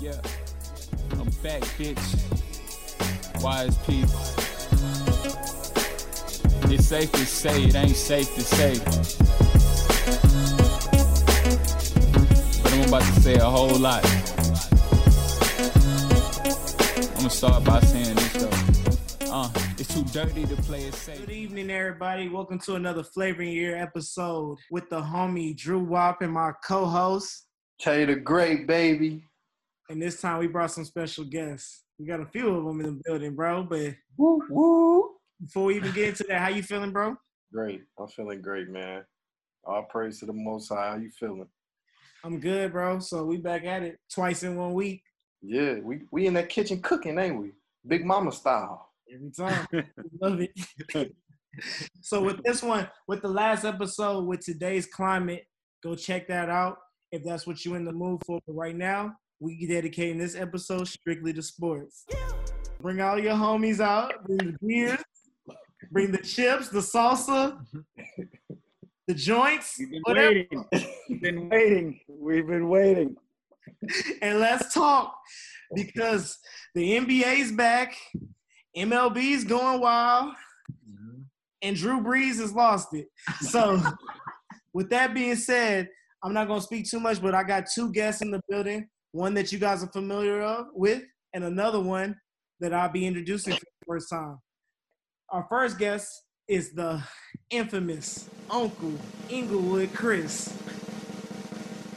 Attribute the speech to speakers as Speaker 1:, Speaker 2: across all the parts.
Speaker 1: Yeah, I'm back, bitch. Wise people. It's safe to say, it ain't safe to say. But I'm about to say a whole lot. I'm gonna start by saying this though. Uh, it's too dirty to play it safe.
Speaker 2: Good evening, everybody. Welcome to another Flavr In Your Ear episode with the homie Drew Wop and my co-host.
Speaker 3: Tay the Great, baby.
Speaker 2: And this time we brought some special guests. We got a few of them in the building, bro. But
Speaker 3: Woo woo.
Speaker 2: before we even get into that, how you feeling, bro?
Speaker 3: Great. I'm feeling great, man. All praise to the Most High. How you feeling?
Speaker 2: I'm good, bro. So we back at it twice in one week.
Speaker 3: Yeah, we we in that kitchen cooking, ain't we? Big Mama style.
Speaker 2: Every time. Love it. so with this one, with the last episode with today's climate, go check that out if that's what you're in the mood for. But right now, we dedicating this episode strictly to sports. Bring all your homies out, bring the beers, bring the chips, the salsa, the joints,
Speaker 4: We've been
Speaker 2: whatever,
Speaker 4: waiting. We've been waiting. We've been waiting.
Speaker 2: and let's talk because the NBA's back, MLB's going wild, mm-hmm. and Drew Brees has lost it. So, with that being said, I'm not going to speak too much, but I got two guests in the building. One that you guys are familiar of, with, and another one that I'll be introducing for the first time. Our first guest is the infamous Uncle Inglewood Chris.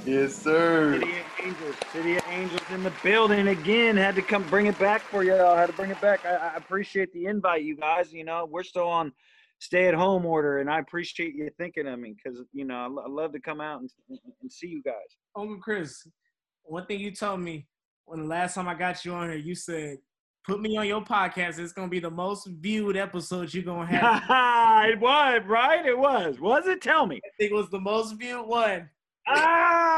Speaker 3: Yes, sir.
Speaker 4: City of Angels. City of Angels in the building again. Had to come bring it back for y'all. Had to bring it back. I, I appreciate the invite, you guys. You know, we're still on stay at home order, and I appreciate you thinking of me because, you know, I, I love to come out and, and see you guys.
Speaker 2: Uncle Chris, one thing you told me when the last time I got you on here, you said, "Put me on your podcast. It's gonna be the most viewed episode you're gonna have."
Speaker 4: it was, right? It was. Was it? Tell me.
Speaker 2: I think it was the most viewed one.
Speaker 4: Ah!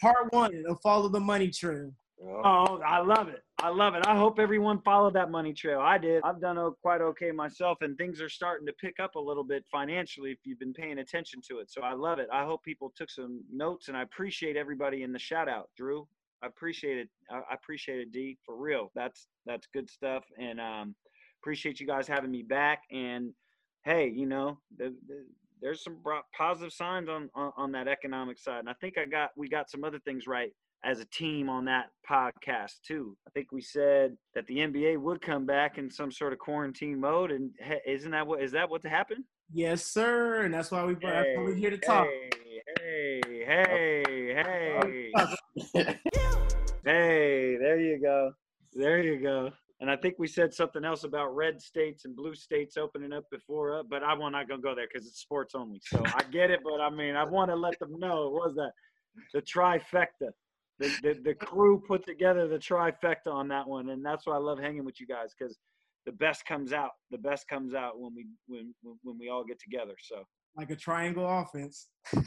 Speaker 2: Part one of Follow the Money Trail.
Speaker 4: Oh, I love it. I love it. I hope everyone followed that money trail. I did. I've done quite okay myself, and things are starting to pick up a little bit financially if you've been paying attention to it. So I love it. I hope people took some notes, and I appreciate everybody in the shout out, Drew. I appreciate it. I I appreciate it, D. For real. That's that's good stuff, and um, appreciate you guys having me back. And hey, you know, the, the, there's some positive signs on, on on that economic side, and I think I got we got some other things right as a team on that podcast too. I think we said that the NBA would come back in some sort of quarantine mode, and isn't that what is that what happened?
Speaker 2: Yes, sir. And that's why we that's why we're here to talk.
Speaker 4: Hey, hey, hey, hey, hey! There you go, there you go. And I think we said something else about red states and blue states opening up before, uh, but I'm not gonna go there because it's sports only. So I get it, but I mean, I want to let them know what was that the trifecta. The, the, the crew put together the trifecta on that one, and that's why I love hanging with you guys because the best comes out. The best comes out when we when when- we all get together. So
Speaker 2: Like a triangle offense.
Speaker 4: I'm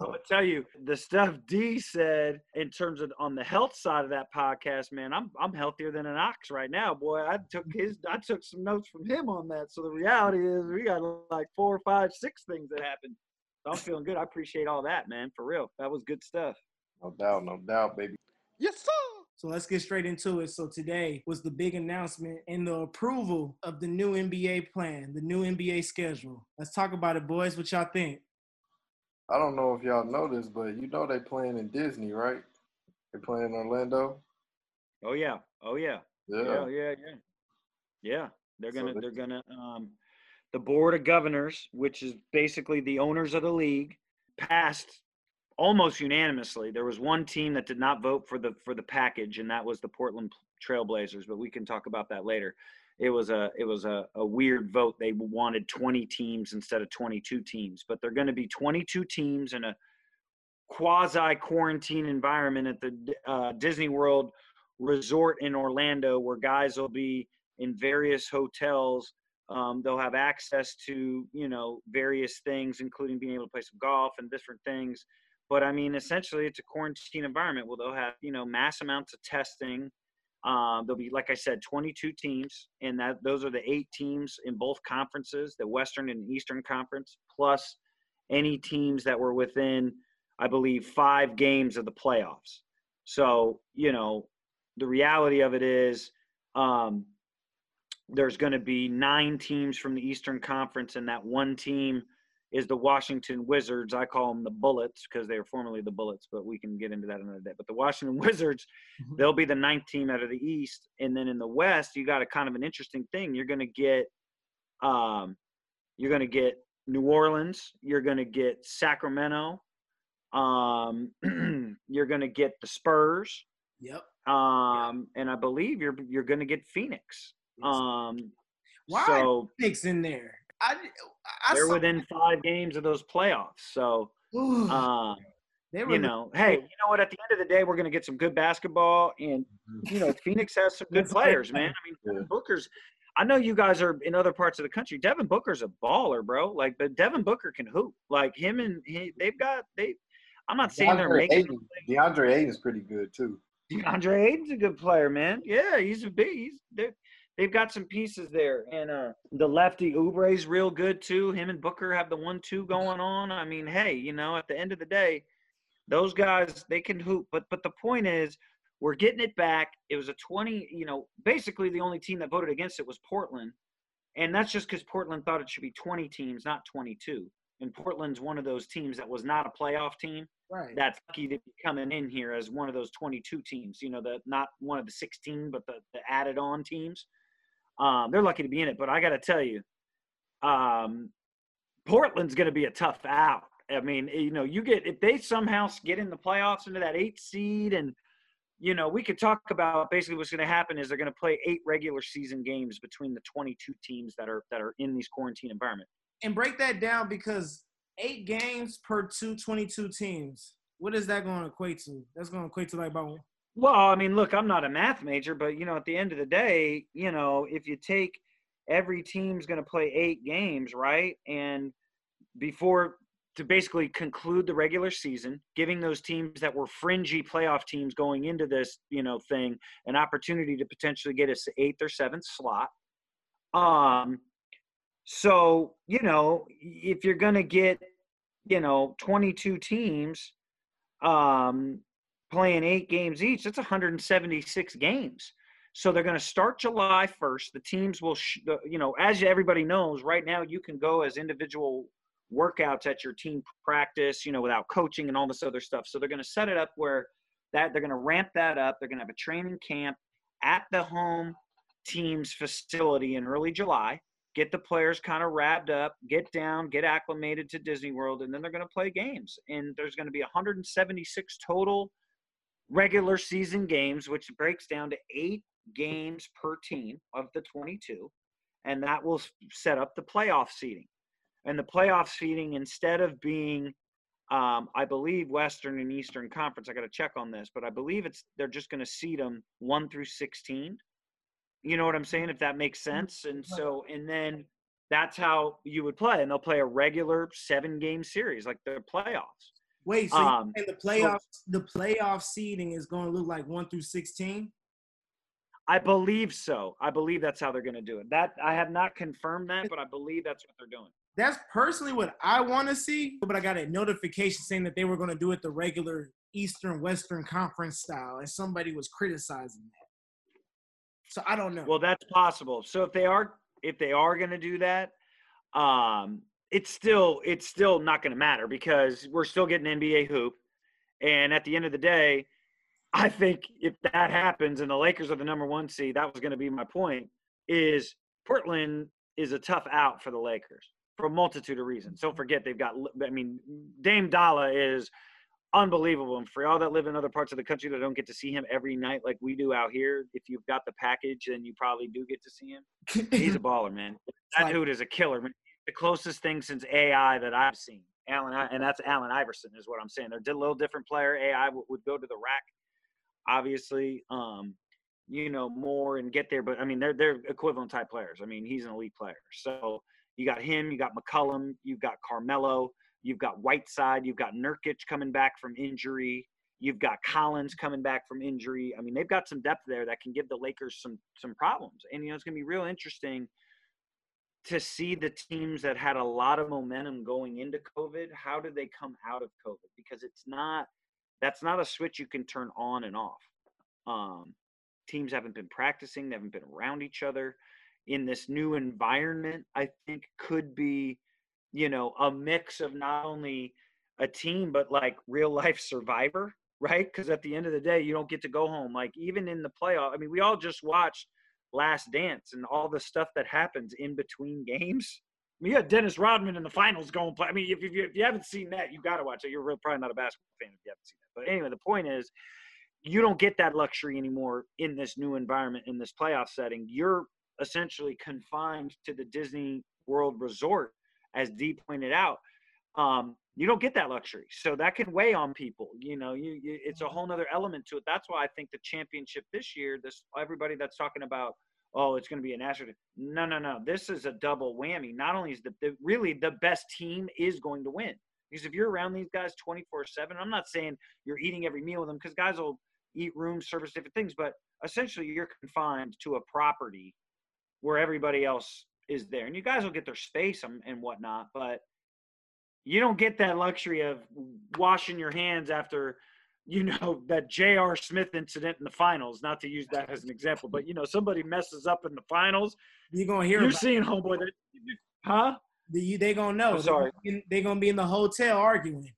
Speaker 4: gonna tell you the stuff D said in terms of on the health side of that podcast, man. I'm I'm healthier than an ox right now, boy. I took his I took some notes from him on that. So the reality is we got like four, five, six things that happened. So I'm feeling good. I appreciate all that, man. For real, that was good stuff.
Speaker 3: No doubt, no doubt, baby. Yes, sir.
Speaker 2: So let's get straight into it. So today was the big announcement and the approval of the new NBA plan, the new NBA schedule. Let's talk about it, boys. What y'all think?
Speaker 3: I don't know if y'all know this, but you know they playing in Disney, right? They're playing in Orlando.
Speaker 4: Oh yeah, oh yeah.
Speaker 3: Yeah.
Speaker 4: Yeah, yeah, yeah. Yeah, they're gonna
Speaker 3: this-
Speaker 4: they're gonna um the board of governors, which is basically the owners of the league, passed almost unanimously. There was one team that did not vote for the for the package, and that was the Portland Trailblazers. But we can talk about that later. It was a it was a, a weird vote. They wanted 20 teams instead of 22 teams, but they're going to be 22 teams in a quasi quarantine environment at the uh, Disney World resort in Orlando where guys will be in various hotels. Um, they'll have access to, you know, various things, including being able to play some golf and different things. But I mean, essentially, it's a quarantine environment. Well, they'll have, you know, mass amounts of testing. Um, there'll be, like I said, 22 teams, and that those are the eight teams in both conferences, the Western and Eastern Conference, plus any teams that were within, I believe, five games of the playoffs. So you know, the reality of it is, um, there's going to be nine teams from the Eastern Conference, and that one team is the Washington Wizards. I call them the Bullets because they were formerly the Bullets, but we can get into that another day. But the Washington Wizards,
Speaker 2: Mhm.
Speaker 4: they'll be the ninth team out of the East, and then in the West, you got a kind of an interesting thing. You're going to get, um, you're going to get New Orleans. You're going to get Sacramento. Um, you're going to get the Spurs.
Speaker 2: Yep.
Speaker 4: Um, and I believe you're you're going to get Phoenix. Um,
Speaker 2: Why
Speaker 4: so
Speaker 2: Phoenix in there? I, I
Speaker 4: they're
Speaker 2: saw,
Speaker 4: within five games of those playoffs. So, um,
Speaker 2: they were
Speaker 4: you know, hey, you know what? At the end of the day, we're going to get some good basketball, and you know, Phoenix has some good players, man. I mean, Devin Booker's. I know you guys are in other parts of the country. Devin Booker's a baller, bro. Like, but Devin Booker can hoop. Like him and he, they've got they. I'm not saying they're
Speaker 3: DeAndre
Speaker 4: making
Speaker 3: Ayton, DeAndre Ayton's pretty good too.
Speaker 4: DeAndre Ayton's a good player, man. Yeah, he's a big. He's they're- they've got some pieces there, and uh the lefty Oubre's real good too. Him and Booker have the one-two going on. I mean, hey, you know, at the end of the day, those guys they can hoop. But but the point is, we're getting it back. It was a 20. You know, basically the only team that voted against it was Portland, and that's just because Portland thought it should be 20 teams, not 22. And Portland's one of those teams that was not a playoff team
Speaker 2: right.
Speaker 4: that's lucky to be coming in here as one of those 22 teams. You know, the not one of the 16, but the, the added on teams. Um, they're lucky to be in it. But I got to tell you, um, Portland's going to be a tough out. I mean, you know, you get if they somehow get in the playoffs into that eight seed, and you know, we could talk about basically what's going to happen is they're going to play eight regular season games between the 22 teams that are that are in these quarantine environment.
Speaker 2: and break that down because eight games per two 22 teams. What is that going to equate to? That's going to equate to like about
Speaker 4: Well, I mean, look, I'm not a math major, but you know, at the end of the day, you know, if you take every team's going to play eight games, right? And before to basically conclude the regular season, giving those teams that were fringy playoff teams going into this, you know, thing an opportunity to potentially get us eighth or seventh slot. Um, so you know, if you're going to get, you know, 22 teams, um, playing eight games each, that's 176 games. So they're going to start July 1st. The teams will, sh- the, you know, as everybody knows, right now you can go as individual workouts at your team practice, you know, without coaching and all this other stuff. So they're going to set it up where that they're going to ramp that up. They're going to have a training camp at the home team's facility in early July. Get the players kind of wrapped up, get down, get acclimated to Disney World, and then they're going to play games. And there's going to be 176 total regular season games, which breaks down to eight games per team of the 22. And that will set up the playoff seating. And the playoff seating, instead of being, um, I believe, Western and Eastern Conference, I got to check on this, but I believe it's they're just going to seed them one through 16. You know what I'm saying? If that makes sense. And so, and then that's how you would play. And they'll play a regular seven game series, like the playoffs.
Speaker 2: Wait, so
Speaker 4: Um,
Speaker 2: the playoffs the playoff seeding is going to look like 1 through 16?
Speaker 4: I believe so. I believe that's how they're going to do it. That I have not confirmed that, but I believe that's what they're doing.
Speaker 2: That's personally what I want to see, but I got a notification saying that they were going to do it the regular Eastern Western Conference style, and somebody was criticizing that. So I don't know.
Speaker 4: Well, that's possible. So if they are if they are going to do that, um, it's still it's still not going to matter because we're still getting NBA hoop, and at the end of the day, I think if that happens and the Lakers are the number one seed, that was going to be my point. Is Portland is a tough out for the Lakers for a multitude of reasons. Don't forget they've got. I mean, Dame Dolla is unbelievable. And for all that live in other parts of the country that don't get to see him every night like we do out here, if you've got the package, then you probably do get to see him. He's a baller, man. That dude is a killer, man. The closest thing since AI that I've seen. Allen, and that's Allen Iverson, is what I'm saying. They're a little different player. AI would, go to the rack, obviously, um, you know, more and get there. But I mean, they're they're equivalent type players. I mean, he's an elite player. So you got him, you got McCollum, you've got Carmelo, you've got Whiteside, you've got Nurkic coming back from injury. You've got Collins coming back from injury. I mean, they've got some depth there that can give the Lakers some some problems. And you know, it's going to be real interesting to see the teams that had a lot of momentum going into COVID. How did they come out of COVID? Because it's not That's not a switch you can turn on and off. Um, teams haven't been practicing, they haven't been around each other. In this new environment, I think could be, you know, a mix of not only a team but like real life survivor, right? Because at the end of the day, you don't get to go home. Like even in the playoff, I mean, we all just watched Last Dance and all the stuff that happens in between games. I mean, you had Dennis Rodman in the finals going play. I mean, if, if, you, if you haven't seen that, you got to watch it. You're probably not a basketball fan if you haven't seen that. But anyway, the point is, you don't get that luxury anymore in this new environment, in this playoff setting. You're essentially confined to the Disney World Resort, as Dee pointed out. Um, you don't get that luxury, so that can weigh on people. You know, you, you it's a whole nother element to it. That's why I think the championship this year, this everybody that's talking about oh, it's going to be a national. No, no, no. This is a double whammy. Not only is the, the really the best team is going to win because if you're around these guys 24 7, I'm not saying you're eating every meal with them because guys will eat room service different things, but essentially you're confined to a property where everybody else is there, and you guys will get their space and, and whatnot, but you don't get that luxury of washing your hands after you know that J.R. Smith incident in the finals. Not to use that as an example, but you know somebody messes up in the finals.
Speaker 2: You're gonna hear.
Speaker 4: You're seeing homeboy that, huh?
Speaker 2: The, they gonna know.
Speaker 4: I'm sorry,
Speaker 2: they're gonna, gonna be in the hotel arguing.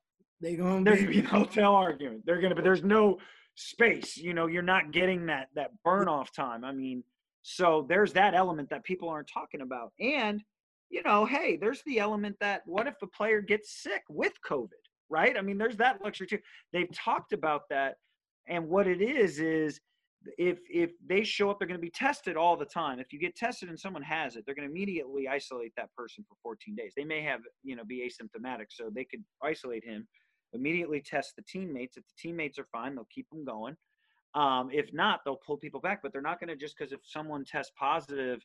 Speaker 2: They gonna
Speaker 4: they're
Speaker 2: be,
Speaker 4: gonna be in the hotel arguing. They're gonna, but there's no space. You know, you're not getting that that burn off time. I mean, so there's that element that people aren't talking about, and you know, hey, there's the element that what if a player gets sick with COVID? right? I mean, there's that luxury too. They've talked about that, and what it is is if if they show up, they're going to be tested all the time. If you get tested and someone has it, they're going to immediately isolate that person for 14 days. They may have you know be asymptomatic, so they could isolate him, immediately test the teammates. If the teammates are fine, they'll keep them going. Um, if not, they'll pull people back. But they're not going to just because if someone tests positive,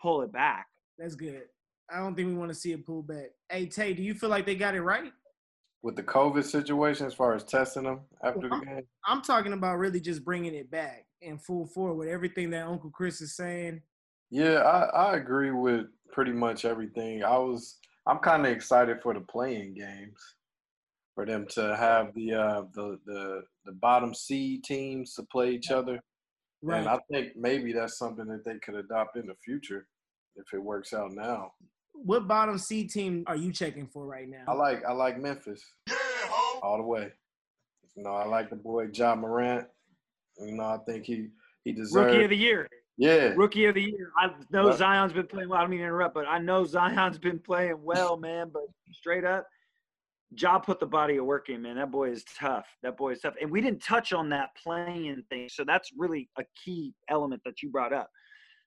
Speaker 4: pull it back.
Speaker 2: That's good. I don't think we want to see it pull back. Hey Tay, do you feel like they got it right?
Speaker 3: with the COVID situation as far as testing them after
Speaker 2: well,
Speaker 3: the game?
Speaker 2: I'm talking about really just bringing it back in full forward with everything that Uncle Chris is saying.
Speaker 3: Yeah, I, I agree with pretty much everything. I was I'm kind of excited for the playing games for them to have the uh, the the the bottom seed teams to play each other. Right. And I think maybe that's something that they could adopt in the future if it works out now
Speaker 2: what bottom seed team are you checking for right now?
Speaker 3: I like I like Memphis. Yeah, all the way. You know, I like the boy Ja Morant. You know, I think he he deserves
Speaker 4: rookie of the year.
Speaker 3: Yeah,
Speaker 4: rookie of the year. I know Zion's been playing well. I don't mean to interrupt, but I know Zion's been playing well, man. But straight up, Ja put the body of work in, man. That boy is tough. That boy is tough. And we didn't touch on that playing thing, so that's really a key element that you brought up.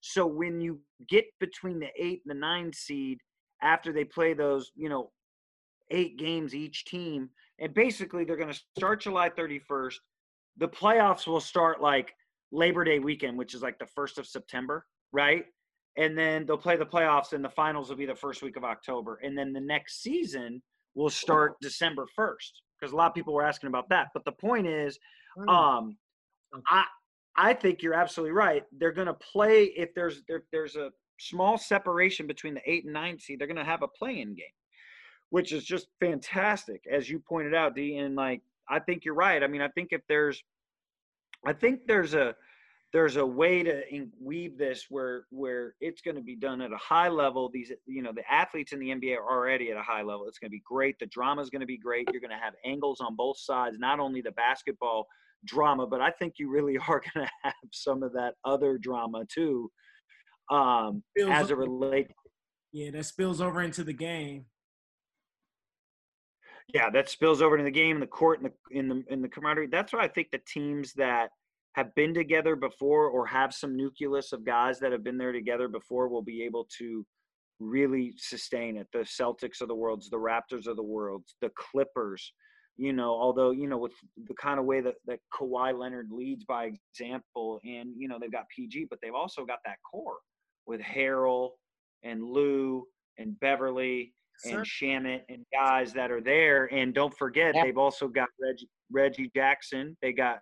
Speaker 4: So when you get between the eight and the nine seed after they play those, you know, eight games each team, and basically they're going to start July 31st. The playoffs will start like Labor Day weekend, which is like the first of September, right? And then they'll play the playoffs, and the finals will be the first week of October. And then the next season will start December 1st because a lot of people were asking about that. But the point is, um, I I think you're absolutely right. They're going to play if there's there, there's a small separation between the eight and nine seed. They're going to have a play-in game, which is just fantastic, as you pointed out, D. And like, I think you're right. I mean, I think if there's, I think there's a there's a way to weave this where where it's going to be done at a high level. These you know the athletes in the NBA are already at a high level. It's going to be great. The drama is going to be great. You're going to have angles on both sides, not only the basketball drama, but I think you really are going to have some of that other drama too, um, as it relates.
Speaker 2: Yeah, that spills over into the game.
Speaker 4: Yeah, that spills over into the game, in the court, in the in the in the camaraderie. That's why I think the teams that have been together before or have some nucleus of guys that have been there together before will be able to really sustain it. The Celtics of the worlds, the Raptors of the worlds, the Clippers, you know, although, you know, with the kind of way that, that Kawhi Leonard leads by example, and, you know, they've got PG, but they've also got that core with Harrell and Lou and Beverley and Shamet and guys that are there. And don't forget, they've also got Reggie, Reggie Jackson. They got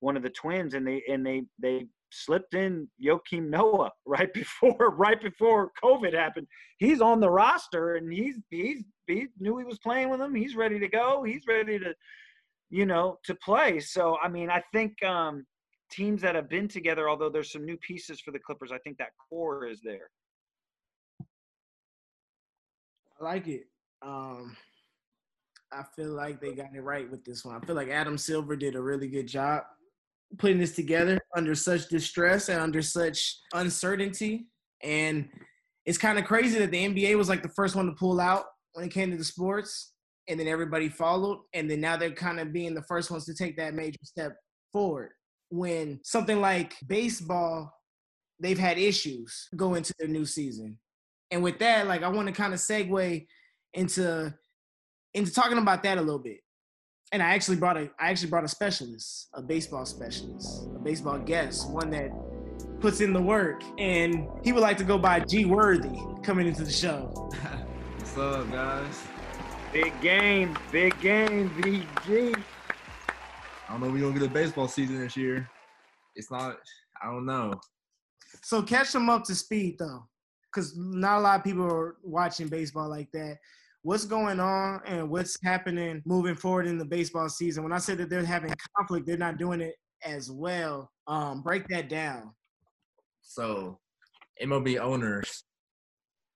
Speaker 4: one of the twins, and they and they they slipped in Joakim Noah right before right before COVID happened. He's on the roster, and he's he's he knew he was playing with him. He's ready to go. He's ready to you know, to play. So I mean, I think um, teams that have been together, although there's some new pieces for the Clippers, I think that core is there.
Speaker 2: I like it. Um, I feel like they got it right with this one. I feel like Adam Silver did a really good job putting this together under such distress and under such uncertainty. And it's kind of crazy that the NBA was like the first one to pull out when it came to the sports, and then everybody followed, and then now they're kind of being the first ones to take that major step forward. When something like baseball, they've had issues go into their new season. And with that, like I want to kind of segue into into talking about that a little bit. And I actually brought a I actually brought a specialist, a baseball specialist, a baseball guest, one that puts in the work. And he would like to go by G Worthy coming into the show.
Speaker 5: What's up, guys?
Speaker 4: Big game, big game, VG.
Speaker 5: I don't know if we're gonna get a baseball season this year. It's not. I don't know.
Speaker 2: So catch them up to speed though, because not a lot of people are watching baseball like that. What's going on and what's happening moving forward in the baseball season? When I said that they're having conflict, they're not doing it as well. Um, break that down.
Speaker 5: So, MLB owners.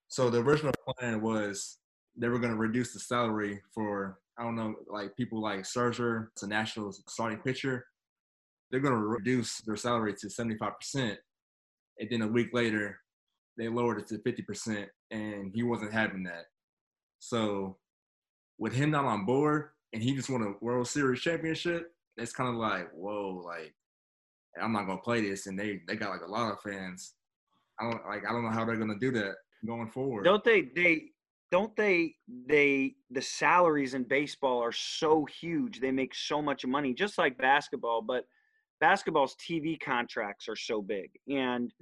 Speaker 5: So the original plan was they were gonna reduce the salary for I don't know, like people like Scherzer, it's a national starting pitcher. They're gonna reduce their salary to seventy five percent, and then a week later, they lowered it to fifty percent, and he wasn't having that. So, with him not on board, and he just won a World Series championship, it's kind of like, whoa, like I'm not gonna play this, and they they got like a lot of fans. I don't like I don't know how they're gonna do that going forward.
Speaker 4: Don't they? They don't they? They the salaries in baseball are so huge. They make so much money, just like basketball. But basketball's TV contracts are so big, and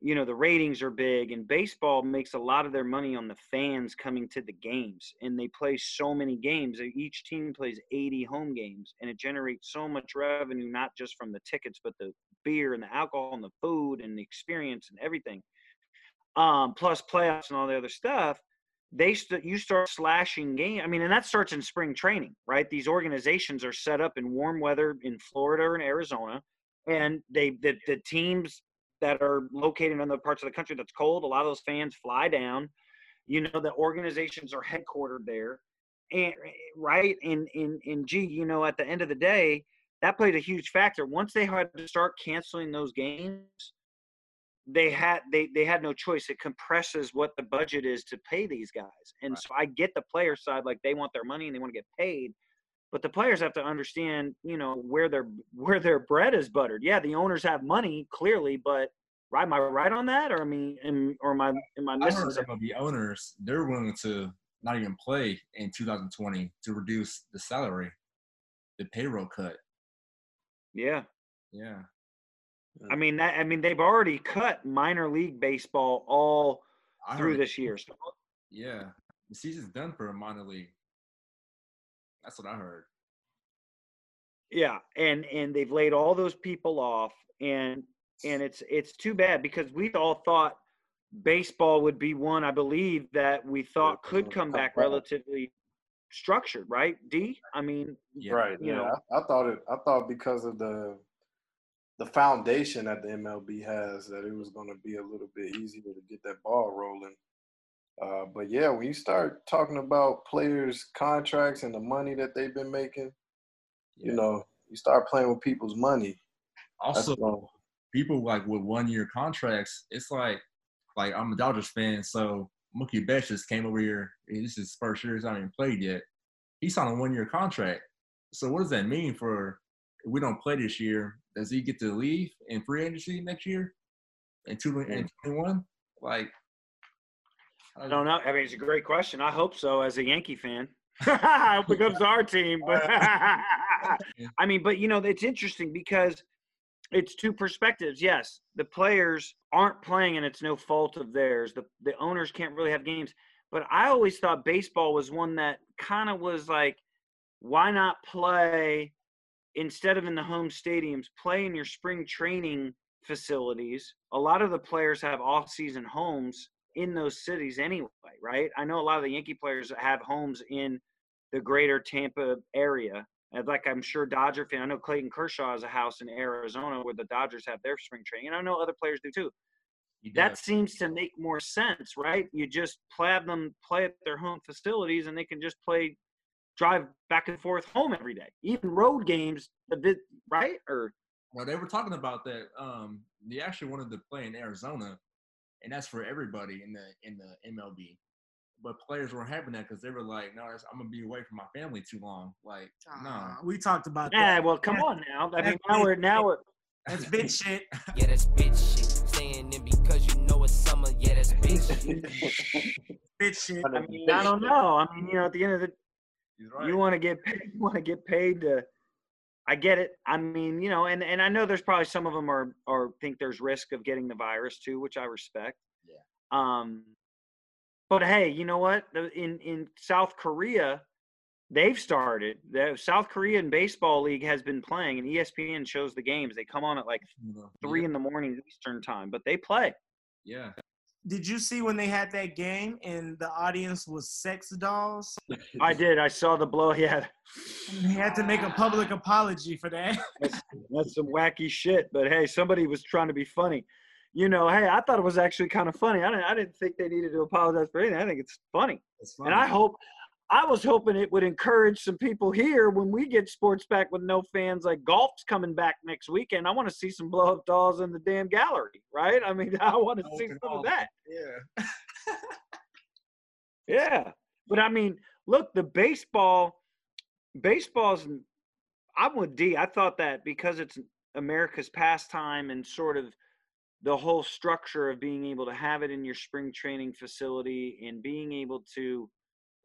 Speaker 4: you know the ratings are big. And baseball makes a lot of their money on the fans coming to the games, and they play so many games. Each team plays 80 home games, and it generates so much revenue, not just from the tickets, but the beer and the alcohol and the food and the experience and everything. Um, plus playoffs and all the other stuff they st- you start slashing game. I mean, and that starts in spring training, right? These organizations are set up in warm weather in Florida and Arizona, and they the, the teams that are located in the parts of the country that's cold. A lot of those fans fly down. You know, the organizations are headquartered there, and right in in in G. You know, at the end of the day, that played a huge factor. Once they had to start canceling those games, they had they they had no choice. It compresses what the budget is to pay these guys, and right. so I get the player side, like they want their money and they want to get paid, but the players have to understand, you know, where their where their bread is buttered. Yeah, the owners have money clearly, but right, am I right on that, or I mean, am, or am I am I missing?
Speaker 5: Some of the owners they're willing to not even play in 2020 to reduce the salary, the payroll cut.
Speaker 4: Yeah.
Speaker 5: Yeah.
Speaker 4: I mean that. I mean they've already cut minor league baseball all through this year. So.
Speaker 5: Yeah, the season's done for a minor league. That's what I heard.
Speaker 4: Yeah, and and they've laid all those people off, and and it's it's too bad because we all thought baseball would be one. I believe that we thought could come back relatively structured, right? D. I mean,
Speaker 3: yeah. right? You yeah, know, I, I thought it. I thought because of the the foundation that the MLB has that it was going to be a little bit easier to get that ball rolling. Uh, but yeah, when you start talking about players' contracts and the money that they've been making, you know, you start playing with people's money.
Speaker 5: Also, people like with one-year contracts, it's like, like I'm a Dodgers fan, so Mookie Betts just came over here. This is his first year; he's not even played yet. He signed a one-year contract. So what does that mean for if we don't play this year? does he get to leave in free agency next year in two and twenty one? Like,
Speaker 4: I don't know. I mean, it's a great question. I hope so. As a Yankee fan, I hope it comes our team. But I mean, but you know, it's interesting because it's two perspectives. Yes, the players aren't playing, and it's no fault of theirs. The the owners can't really have games. But I always thought baseball was one that kind of was like, why not play instead of in the home stadiums, play in your spring training facilities. A lot of the players have off-season homes in those cities anyway, right? I know a lot of the Yankee players have homes in the greater Tampa area. Like I'm sure Dodger fan, I know Clayton Kershaw has a house in Arizona where the Dodgers have their spring training, and I know other players do too. That seems to make more sense, right? You just have them play at their home facilities, and they can just play, drive back and forth home every day. Even road games, a bit, right? Or
Speaker 5: Well, they were talking about that. Um, they actually wanted to play in Arizona, and that's for everybody in the in the MLB. But players weren't having that because they were like, "No, that's- I'm gonna be away from my family too long." Like, no,
Speaker 2: Uh, we talked about
Speaker 4: yeah,
Speaker 2: that.
Speaker 4: well, come on now. I mean, now
Speaker 2: big
Speaker 4: we're now we're
Speaker 2: That's bitch shit.
Speaker 6: Yeah, that's bitch shit. Staying in because you know it's summer. Yeah, that's bitch shit.
Speaker 2: Bitch shit.
Speaker 4: I mean, I don't know. I mean, you know, at the end of the
Speaker 5: he's right.
Speaker 4: you want to get paid, you want to get paid to i get it. I mean you know and and i know there's probably some of them are or think there's risk of getting the virus too which i respect.
Speaker 5: Yeah.
Speaker 4: um but hey you know what? The- in in south korea they've started the south korean baseball league has been playing and espn shows the games. They come on at like
Speaker 5: know,
Speaker 4: three in the morning eastern time but they play.
Speaker 5: Yeah,
Speaker 2: Did you see when they had that game and the audience was sex dolls?
Speaker 4: i did i saw the blow he
Speaker 2: had. He had to make a public apology for that.
Speaker 4: That's some wacky shit. But hey, somebody was trying to be funny. You know, hey, I thought it was actually kind of funny. I didn't, I didn't think they needed to apologize for anything. I think it's funny.
Speaker 5: it's funny.
Speaker 4: And I hope, I was hoping it would encourage some people here when we get sports back with no fans. Like golf's coming back next weekend. I want to see some blow up dolls in the damn gallery, right? I mean, I want to see some of that.
Speaker 5: Yeah,
Speaker 4: Yeah. But I mean, look, the baseball, baseball's, I'm with D. I thought that because it's America's pastime and sort of the whole structure of being able to have it in your spring training facility and being able to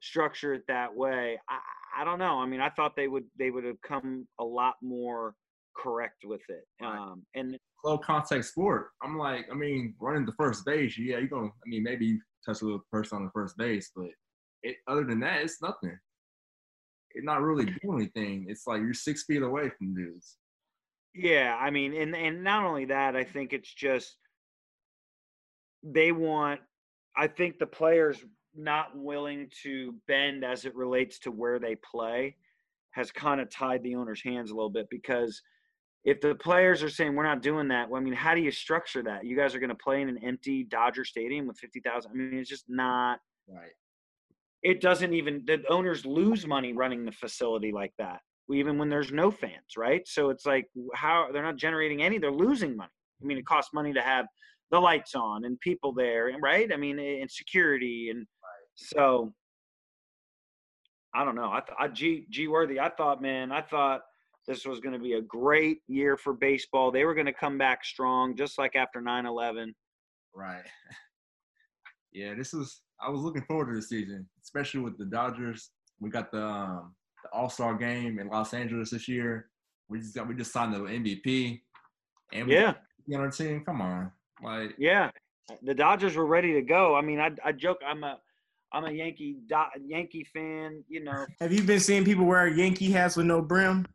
Speaker 4: structure it that way. I, I don't know. I mean, I thought they would, they would have come a lot more correct with it.
Speaker 5: Right.
Speaker 4: Um, and
Speaker 5: low contact sport. I'm like, I mean, running the first base, yeah, you're gonna. I mean, maybe you touch a little person on the first base, but it, other than that, it's nothing. It's not really doing anything. It's like you're six feet away from dudes.
Speaker 4: Yeah, I mean, and and not only that, I think it's just they want. I think the players not willing to bend as it relates to where they play has kind of tied the owner's hands a little bit because if the players are saying we're not doing that, well, I mean, how do you structure that? You guys are going to play in an empty Dodger Stadium with fifty thousand. I mean, it's just not.
Speaker 5: Right.
Speaker 4: It doesn't even the owners lose money running the facility like that, even when there's no fans, right? So it's like how they're not generating any, they're losing money. I mean, it costs money to have the lights on and people there, and right? I mean, and security, and so I don't know. I, th- I G G worthy. I thought, man, I thought this was going to be a great year for baseball. They were going to come back strong, just like after 9/11.
Speaker 5: Right. yeah, this was. I was looking forward to the season, especially with the Dodgers. We got the um, the All Star game in Los Angeles this year. We just got we just signed the MVP, and we
Speaker 4: Yeah.
Speaker 5: got on our team. Come on, like
Speaker 4: Yeah, the Dodgers were ready to go. I mean, I, I joke I'm a I'm a Yankee Do- Yankee fan. You know,
Speaker 2: Have you been seeing people wear Yankee hats with no brim?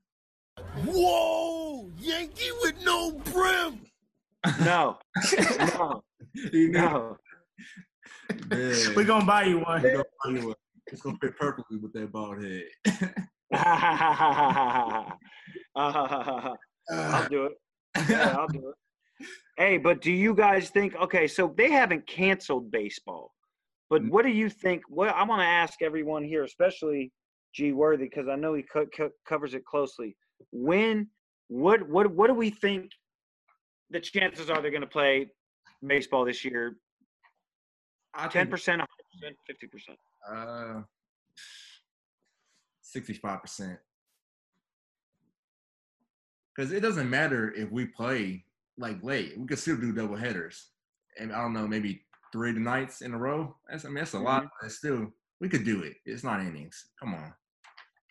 Speaker 7: Whoa! Yankee with no brim!
Speaker 4: no, no, no.
Speaker 2: We're gonna buy you one.
Speaker 5: we gonna find you one. it's gonna fit perfectly with that bald head.
Speaker 4: I'll do it. Yeah, I'll do it. Hey, but do you guys think? Okay, so they haven't canceled baseball, but what do you think? What I want to ask everyone here, especially G Worthy, because I know he co- co- covers it closely. When, what, what, what do we think? The chances are they're going to play baseball this year. Ten percent, hundred percent, fifty percent.
Speaker 5: uh, sixty-five percent. Because it doesn't matter if we play like late, we could still do double headers, and I don't know, maybe three nights in a row. That's I mean, that's a lot. But it's still, we could do it. It's not innings. Come on.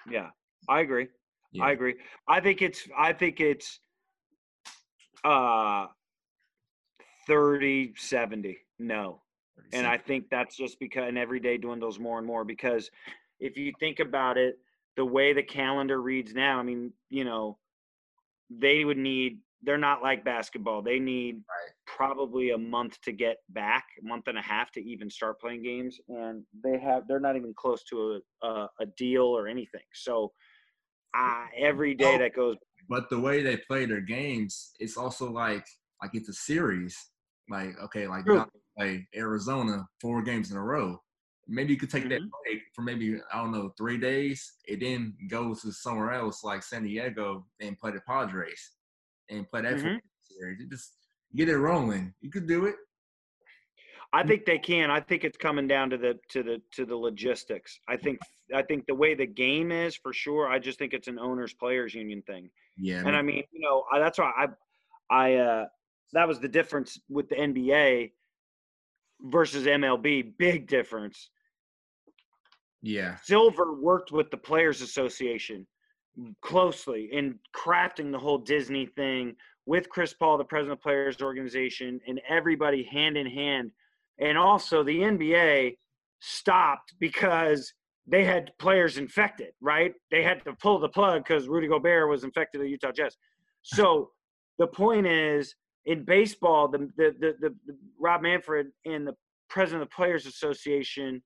Speaker 4: Yeah, I agree.
Speaker 5: Yeah.
Speaker 4: I agree. I think it's I think it's uh 30 70. No. And I think that's just because and every day dwindles more and more because if you think about it, the way the calendar reads now, I mean, you know, they would need they're not like basketball. They need probably a month to get back, a month and a half to even start playing games and they have they're not even close to a a, a deal or anything. So ah, every day
Speaker 5: Oh.
Speaker 4: that goes.
Speaker 5: But the way they play their games, it's also like like it's a series. Like okay, like
Speaker 4: True.
Speaker 5: now they play Arizona four games in a row. Maybe you could take that
Speaker 4: Mhm.
Speaker 5: break for maybe I don't know three days, and then go to somewhere else like San Diego and play the Padres and play that
Speaker 4: Mhm.
Speaker 5: series. You just get it rolling. You could do it.
Speaker 4: I think they can. I think it's coming down to the to the to the logistics. I think I think the way the game is for sure. I just think it's an owners players union thing.
Speaker 5: Yeah,
Speaker 4: And I mean, you know, I, that's why I, I, uh, that was the difference with the NBA versus MLB. Big difference.
Speaker 5: yeah,
Speaker 4: Silver worked with the Players Association closely in crafting the whole Disney thing with Chris Paul, the president of Players Organization, and everybody hand in hand. And also, the NBA stopped because they had players infected, right? They had to pull the plug because Rudy Gobert was infected at the Utah Jazz. So the point is, in baseball, the the, the the the Rob Manfred and the president of the Players Association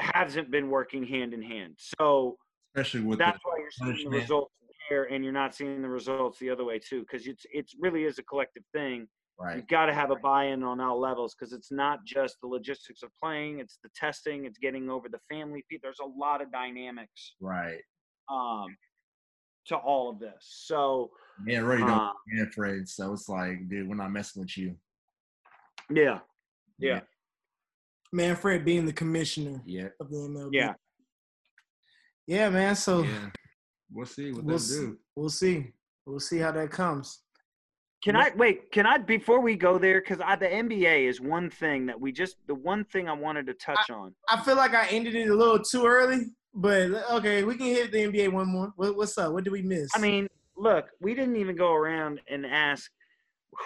Speaker 4: hasn't been working hand in hand. So
Speaker 5: especially with
Speaker 4: that's
Speaker 5: the,
Speaker 4: why you're seeing the results there, and you're not seeing the results the other way too, because it's it's really is a collective thing.
Speaker 5: right.
Speaker 4: You've got to have a buy-in on all levels because it's not just the logistics of playing; it's the testing, it's getting over the family. pe- There's a lot of dynamics
Speaker 5: Right.
Speaker 4: um, to all of this. So
Speaker 5: Man, already don't
Speaker 4: uh,
Speaker 5: Manfred, so it's like, dude, we're not messing with you.
Speaker 4: yeah, yeah,
Speaker 2: Manfred being the commissioner
Speaker 5: Yeah.
Speaker 2: of the MLB.
Speaker 4: yeah.
Speaker 2: Yeah, man. So
Speaker 5: Yeah. We'll see what
Speaker 2: we'll
Speaker 5: they'll
Speaker 2: see,
Speaker 5: do.
Speaker 2: we'll see. We'll see how that comes.
Speaker 4: Can I wait? Can I before we go there? Because I the NBA is one thing that we just the one thing I wanted to touch on.
Speaker 2: I feel like I ended it a little too early, but okay, we can hit the NBA one more. What, what's up? What did we miss?
Speaker 4: I mean, look, we didn't even go around and ask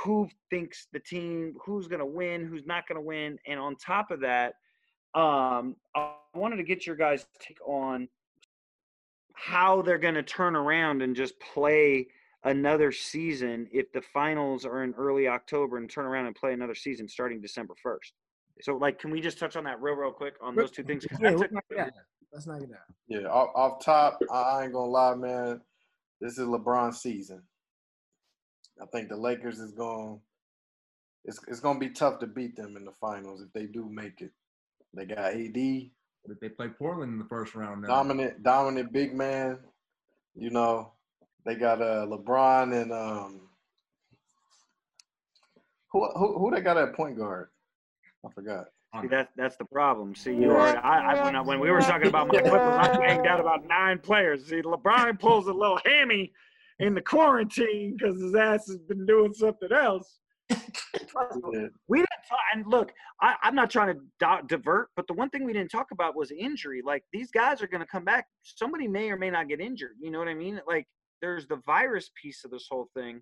Speaker 4: who thinks the team, who's going to win, who's not going to win, and on top of that, um, I wanted to get your guys' take on how they're going to turn around and just play another season if the finals are in early October and turn around and play another season starting December first. So, like, can we just touch on that real, real quick on those two things?
Speaker 2: yeah,
Speaker 4: that's
Speaker 2: let's
Speaker 4: a-
Speaker 2: knock it out. Let's knock it out.
Speaker 3: Yeah, off, off top, I I ain't gonna lie, man. This is LeBron season. I think the Lakers is going. It's it's gonna be tough to beat them in the finals if they do make it. They got AD,
Speaker 5: What if they play Portland in the first round now?
Speaker 3: dominant, dominant big man. You know, they got uh LeBron and um. Who who who they got at point guard? I forgot.
Speaker 4: See, that, that's the problem. See, you already, I, I, when, I, when we were talking about my Clippers, I banged out about nine players. See, LeBron pulls a little hammy in the quarantine because his ass has been doing something else.
Speaker 3: Yeah.
Speaker 4: We didn't talk, and look, I, I'm not trying to di- divert, but the one thing we didn't talk about was injury. Like these guys are going to come back. Somebody may or may not get injured. You know what I mean? Like there's the virus piece of this whole thing.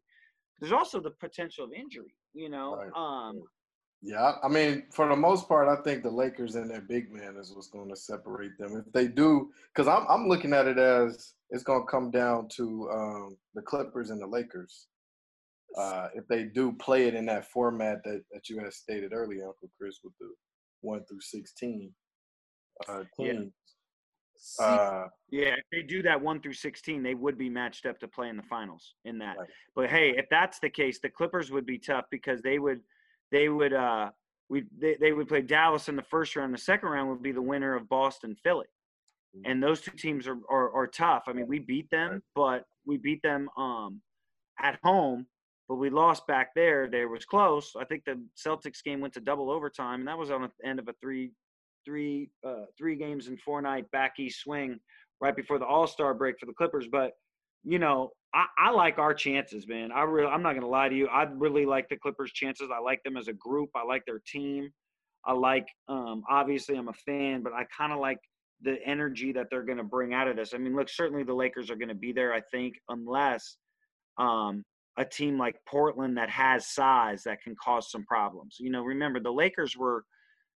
Speaker 4: There's also the potential of injury. You know,
Speaker 3: Right.
Speaker 4: um,
Speaker 3: Yeah, I I mean, for the most part, I think the Lakers and their big man is what's going to separate them. If they do, because I'm I'm looking at it as it's going to come down to um, the Clippers and the Lakers. Uh, if they do play it in that format that, that you had stated earlier, Uncle Chris, with the one through sixteen uh,
Speaker 4: Yeah.
Speaker 3: Uh,
Speaker 4: Yeah, if they do that one through sixteen, they would be matched up to play in the finals in that.
Speaker 3: Right.
Speaker 4: But hey, if that's the case, the Clippers would be tough because they would they would uh we they, they would play Dallas in the first round. The second round would be the winner of Boston Philly. And those two teams are, are, are tough. I mean, we beat them, but we beat them um at home, but we lost back there. There was close. I think the Celtics game went to double overtime, and that was on the end of a three three uh, three games and four night back east swing right before the All Star break for the Clippers. But you know, I, I like our chances, man. I really, I'm not gonna lie to you. I really like the Clippers' chances. I like them as a group. I like their team. I like, um, obviously, I'm a fan, but I kind of like the energy that they're gonna bring out of this. I mean, look, certainly the Lakers are gonna be there. I think, unless um, a team like Portland that has size that can cause some problems. You know, remember the Lakers were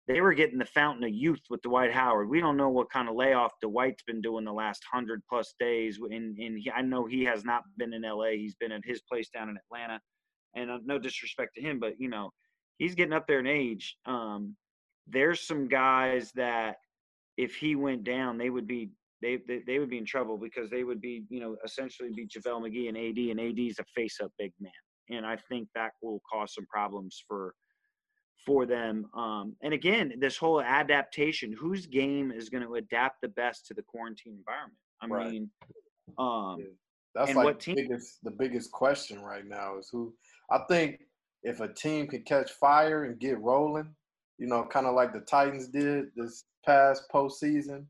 Speaker 4: they were getting the fountain of youth with Dwight Howard. We don't know what kind of layoff Dwight's been doing the last hundred plus days. And, and he, I know he has not been in LA. He's been at his place down in Atlanta. And uh, no disrespect to him, but you know, he's getting up there in age. Um, there's some guys that if he went down, they would be they, they they would be in trouble because they would be you know essentially be JaVale McGee and AD, and AD is a face up big man, and I think that will cause some problems for for them. Um, and again, this whole adaptation, whose game is going to adapt the best to the quarantine environment? I
Speaker 3: Right.
Speaker 4: mean, um,
Speaker 3: Yeah. That's like
Speaker 4: what
Speaker 3: the biggest the biggest question right now is who I think if a team could catch fire and get rolling, you know, kind of like the Titans did this past postseason.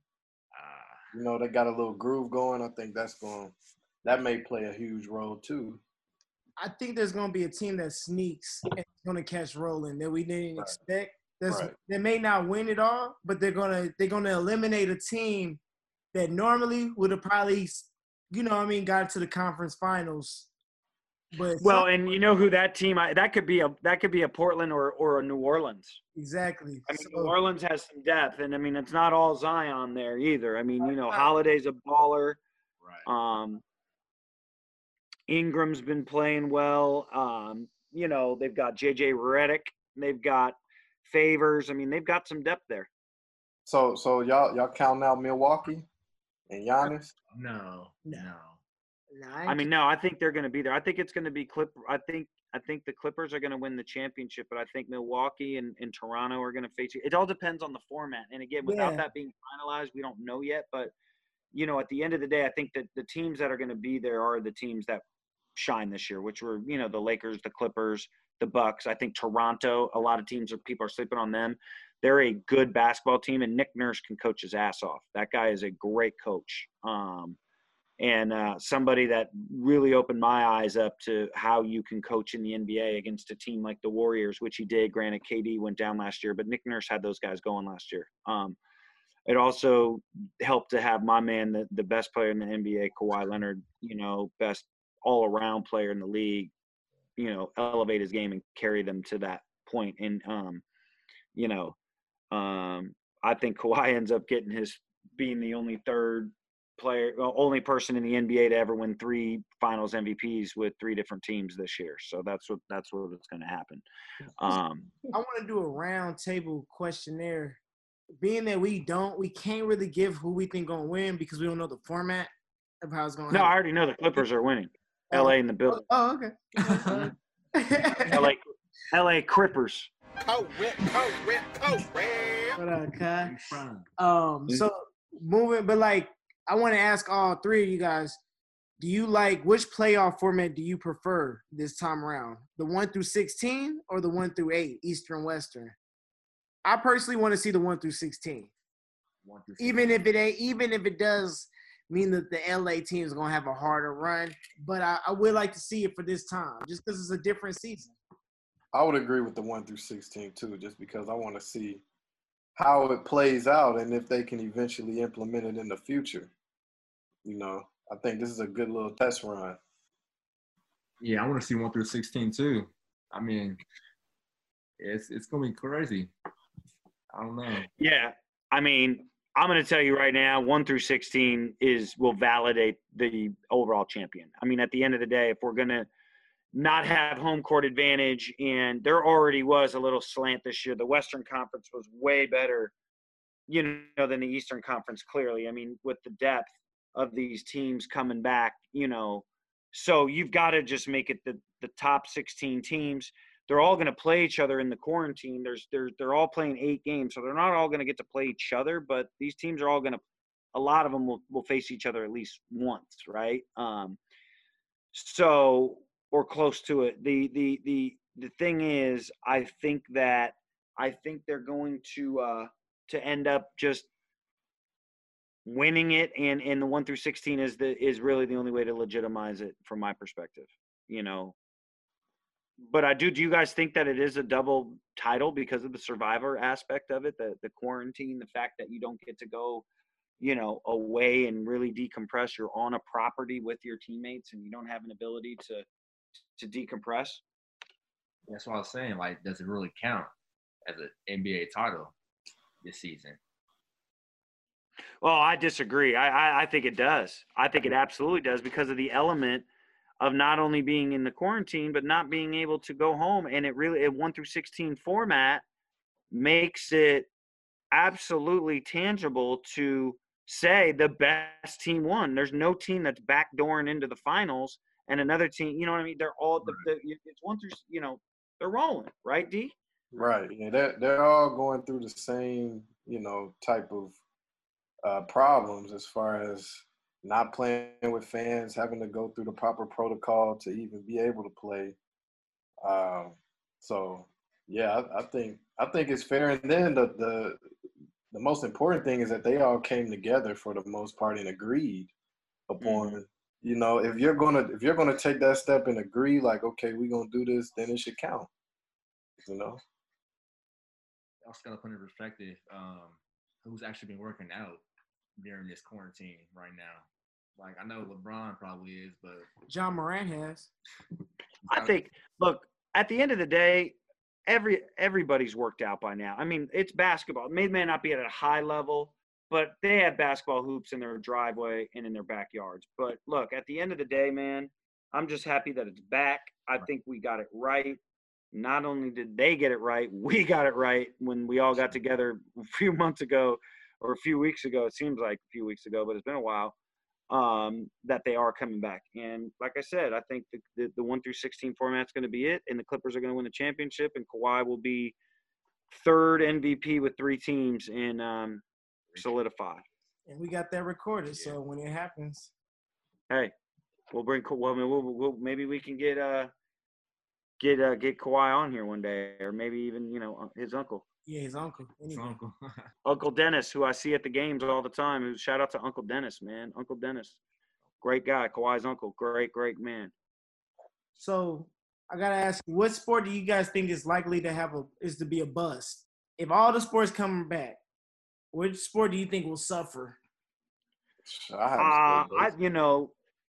Speaker 3: You know, they got a little groove going. I think that's going that may play a huge role too.
Speaker 2: I think there's going to be a team that sneaks and going to catch rolling that we didn't
Speaker 3: Right.
Speaker 2: expect. That's,
Speaker 3: Right.
Speaker 2: They may not win it all, but they're gonna they're gonna eliminate a team that normally would have probably, you know, what I mean, got to the conference finals. But
Speaker 4: well, and you know who that team? I, that could be a that could be a Portland or or a New Orleans.
Speaker 2: exactly.
Speaker 4: I mean,
Speaker 2: So-
Speaker 4: New Orleans has some depth, and I mean, it's not all Zion there either. I mean, you know, Holiday's a baller.
Speaker 5: Right.
Speaker 4: Um, Ingram's been playing well. Um, you know, they've got JJ Redick. They've got Favors. I mean, they've got some depth there.
Speaker 3: So so y'all y'all counting out Milwaukee and Giannis?
Speaker 5: No.
Speaker 2: No.
Speaker 4: I mean, no, I think they're going to be there. I think it's going to be Clip. I think I think the Clippers are going to win the championship, but I think Milwaukee and, and Toronto are going to face you. It all depends on the format. And again, without
Speaker 2: Yeah.
Speaker 4: that being finalized, we don't know yet. But you know, at the end of the day, I think that the teams that are going to be there are the teams that shine this year, which were you know the Lakers, the Clippers, the Bucks. I think Toronto. A lot of teams are people are sleeping on them. They're a good basketball team, and Nick Nurse can coach his ass off. That guy is a great coach. Um, and uh, somebody that really opened my eyes up to how you can coach in the NBA against a team like the Warriors, which he did. Granted, KD went down last year, but Nick Nurse had those guys going last year. Um, it also helped to have my man, the, the best player in the NBA, Kawhi Leonard, you know, best all around player in the league, you know, elevate his game and carry them to that point. And, um, you know, um, I think Kawhi ends up getting his being the only third player, only person in the NBA to ever win three Finals MVPs with three different teams this year. So that's what that's what is going to happen. Um,
Speaker 2: I want to do a round table questionnaire. Being that we don't, we can't really give who we think gonna win because we don't know the format of how it's gonna.
Speaker 4: no, I already know the Clippers are winning.
Speaker 2: Oh.
Speaker 4: LA in the building.
Speaker 2: Oh, okay.
Speaker 4: LA, LA Crippers.
Speaker 7: Coat rip, coat rip, coat rip.
Speaker 2: What up, Kai?
Speaker 5: Big Prime.
Speaker 2: Um, so moving, but like, I want to ask all three of you guys: Do you like which playoff format do you prefer this time around? The one through sixteen or the one through eight, Eastern Western? I personally want to see the one through sixteen,
Speaker 5: One through
Speaker 2: even if it ain't, even if it does mean that the LA team is gonna have a harder run. But I, I would like to see it for this time, just because it's a different season.
Speaker 3: I would agree with the one through sixteen too, just because I want to see how it plays out and if they can eventually implement it in the future. You know, I think this is a good little test run.
Speaker 5: Yeah, I want to see one through sixteen too. I mean, it's it's gonna be crazy. I don't know.
Speaker 4: Yeah, I mean, I'm going to tell you right now, one through 16 is will validate the overall champion. I mean, at the end of the day, if we're going to not have home court advantage, and there already was a little slant this year, the Western Conference was way better, you know, than the Eastern Conference. Clearly, I mean, with the depth of these teams coming back, you know, so you've got to just make it the the top 16 teams they're all going to play each other in the quarantine. There's they're they're all playing eight games, so they're not all going to get to play each other. But these teams are all going to, a lot of them will will face each other at least once, right? Um, so or close to it. The the the the thing is, I think that I think they're going to uh, to end up just winning it, and and the one through sixteen is the is really the only way to legitimize it from my perspective. You know, but I do. Do you guys think that it is a double title because of the survivor aspect of it, the the quarantine, the fact that you don't get to go, you know, away and really decompress. You're on a property with your teammates, and you don't have an ability to to decompress.
Speaker 5: That's what I was saying. Like, does it really count as an NBA title this season?
Speaker 4: Well, I disagree. I, I I think it does. I think it absolutely does because of the element of not only being in the quarantine but not being able to go home, and it really a one through sixteen format makes it absolutely tangible to say the best team won. There's no team that's backdooring into the finals and another team. You know what I mean? They're all the, the it's one through. You know, they're rolling, right? D.
Speaker 3: Right. Yeah, they're they're all going through the same, you know, type of uh, problems as far as not playing with fans, having to go through the proper protocol to even be able to play. Um, so yeah, I, I think I think it's fair. And then the the the most important thing is that they all came together for the most part and agreed upon.
Speaker 4: Mm-hmm.
Speaker 3: You know, if you're gonna if you're gonna take that step and agree, like, okay, we're gonna do this, then it should count. You know.
Speaker 5: I also got to put in perspective um, who's actually been working out during this quarantine right now. Like I know LeBron probably is, but
Speaker 2: Ja Morant has.
Speaker 4: I think. Look, at the end of the day, every everybody's worked out by now. I mean, it's basketball. It may, may not be at a high level, but they have basketball hoops in their driveway and in their backyards. But look, at the end of the day, man, I'm just happy that it's back. I think we got it right. Not only did they get it right, we got it right when we all got together a few months ago or a few weeks ago. It seems like a few weeks ago, but it's been a while. Um, that they are coming back, and like I said, I think the the, the one through sixteen format is going to be it, and the Clippers are going to win the championship, and Kawhi will be third MVP with three teams and um, solidify.
Speaker 2: And we got that recorded, so when it happens,
Speaker 4: Hey, we'll bring well, I mean, we'll, we'll maybe we can get uh get uh get Kawhi on here one day, or maybe even you know his uncle,
Speaker 2: yeah, his uncle.
Speaker 5: His uncle.
Speaker 4: Uncle Dennis, who I see at the games all the time. Shout out to Uncle Dennis, man, Uncle Dennis, great guy, Kawhi's uncle, great great man.
Speaker 2: So I gotta ask what sport do you guys think is likely to have a is to be a bust? If all the sports coming back, which sport do you think will suffer?
Speaker 3: I
Speaker 4: Uh, I you know